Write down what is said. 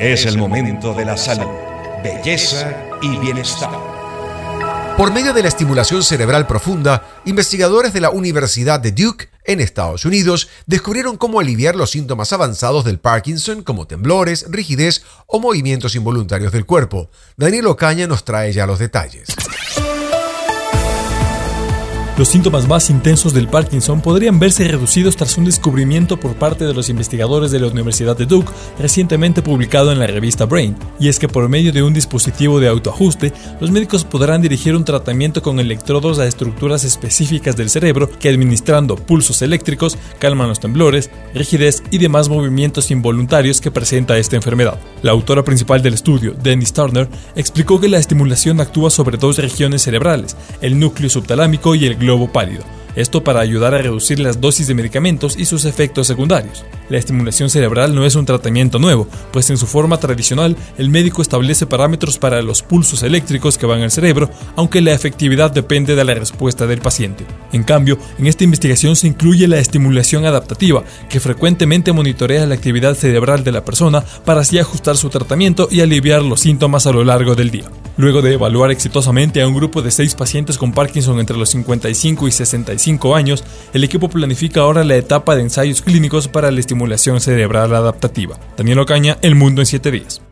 Es el momento de la salud, belleza y bienestar. Por medio de la estimulación cerebral profunda, investigadores de la Universidad de Duke en Estados Unidos descubrieron cómo aliviar los síntomas avanzados del Parkinson como temblores, rigidez o movimientos involuntarios del cuerpo. Daniel Ocaña nos trae ya los detalles. Los síntomas más intensos del Parkinson podrían verse reducidos tras un descubrimiento por parte de los investigadores de la Universidad de Duke recientemente publicado en la revista Brain, y es que por medio de un dispositivo de autoajuste, los médicos podrán dirigir un tratamiento con electrodos a estructuras específicas del cerebro que administrando pulsos eléctricos calman los temblores, rigidez y demás movimientos involuntarios que presenta esta enfermedad. La autora principal del estudio, Dennis Turner, explicó que la estimulación actúa sobre dos regiones cerebrales, el núcleo subtalámico y el globo pálido, esto para ayudar a reducir las dosis de medicamentos y sus efectos secundarios. La estimulación cerebral no es un tratamiento nuevo, pues en su forma tradicional el médico establece parámetros para los pulsos eléctricos que van al cerebro, aunque la efectividad depende de la respuesta del paciente. En cambio, en esta investigación se incluye la estimulación adaptativa, que frecuentemente monitorea la actividad cerebral de la persona para así ajustar su tratamiento y aliviar los síntomas a lo largo del día. Luego de evaluar exitosamente a un grupo de seis pacientes con Parkinson entre los 55 y 65 años, el equipo planifica ahora la etapa de ensayos clínicos para la estimulación cerebral adaptativa. Daniel Ocaña, El Mundo en 7 días.